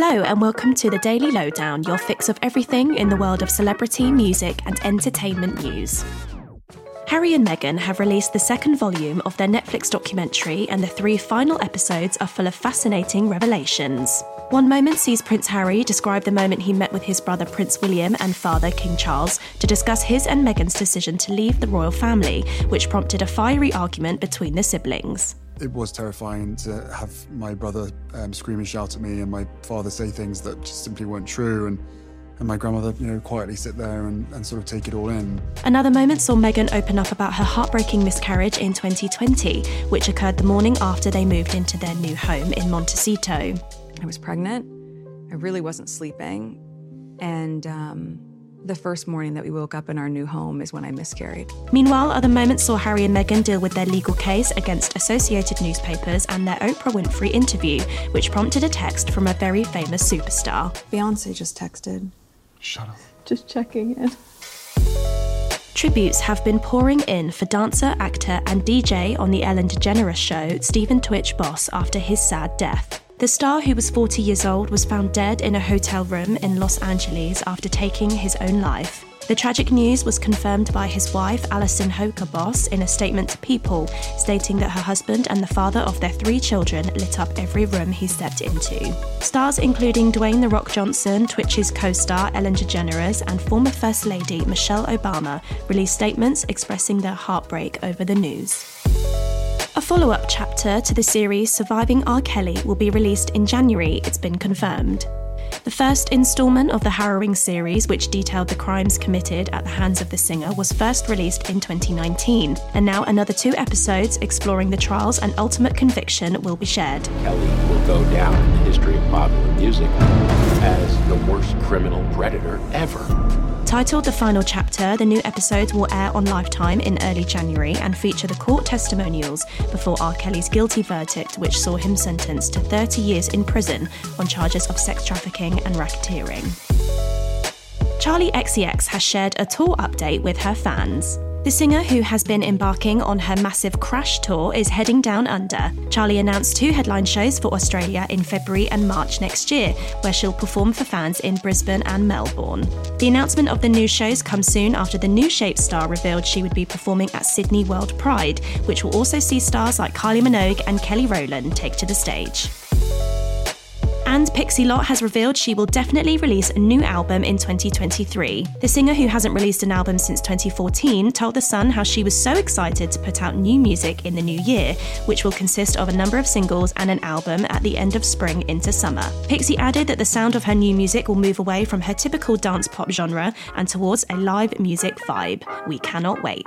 Hello, and welcome to the Daily Lowdown, your fix of everything in the world of celebrity, music, and entertainment news. Harry and Meghan have released the second volume of their Netflix documentary, and the three final episodes are full of fascinating revelations. One moment sees Prince Harry describe the moment he met with his brother Prince William and father King Charles to discuss his and Meghan's decision to leave the royal family, which prompted a fiery argument between the siblings it was terrifying to have my brother um, scream and shout at me and my father say things that just simply weren't true and and my grandmother, you know, quietly sit there and, and sort of take it all in. Another moment saw Meghan open up about her heartbreaking miscarriage in 2020, which occurred the morning after they moved into their new home in Montecito. I was pregnant. I really wasn't sleeping. And um, the first morning that we woke up in our new home is when I miscarried. Meanwhile, other moments saw Harry and Meghan deal with their legal case against Associated Newspapers and their Oprah Winfrey interview, which prompted a text from a very famous superstar. Beyonce just texted. Shut up. Just checking in. Tributes have been pouring in for dancer, actor, and DJ on The Ellen DeGeneres Show, Stephen Twitch Boss, after his sad death. The star, who was 40 years old, was found dead in a hotel room in Los Angeles after taking his own life. The tragic news was confirmed by his wife, Allison Holker Boss, in a statement to People, stating that her husband and the father of their three children lit up every room he stepped into. Stars including Dwayne The Rock Johnson, Twitch's co star Ellen DeGeneres, and former First Lady Michelle Obama released statements expressing their heartbreak over the news. A follow up chapter to the series Surviving R. Kelly will be released in January, it's been confirmed. The first instalment of the harrowing series, which detailed the crimes committed at the hands of the singer, was first released in 2019, and now another two episodes exploring the trials and ultimate conviction will be shared. Kelly will go down in the history of popular music as the worst criminal predator ever. Titled The Final Chapter, the new episodes will air on Lifetime in early January and feature the court testimonials before R. Kelly's guilty verdict, which saw him sentenced to 30 years in prison on charges of sex trafficking and racketeering. Charli XCX has shared a tour update with her fans. The singer, who has been embarking on her massive Crash tour, is heading down under. Charlie announced two headline shows for Australia in February and March next year, where she'll perform for fans in Brisbane and Melbourne. The announcement of the new shows comes soon after the new Shape star revealed she would be performing at Sydney World Pride, which will also see stars like Kylie Minogue and Kelly Rowland take to the stage. Pixie Lott has revealed she will definitely release a new album in 2023. The singer, who hasn't released an album since 2014, told The Sun how she was so excited to put out new music in the new year, which will consist of a number of singles and an album at the end of spring into summer. Pixie added that the sound of her new music will move away from her typical dance pop genre and towards a live music vibe. We cannot wait.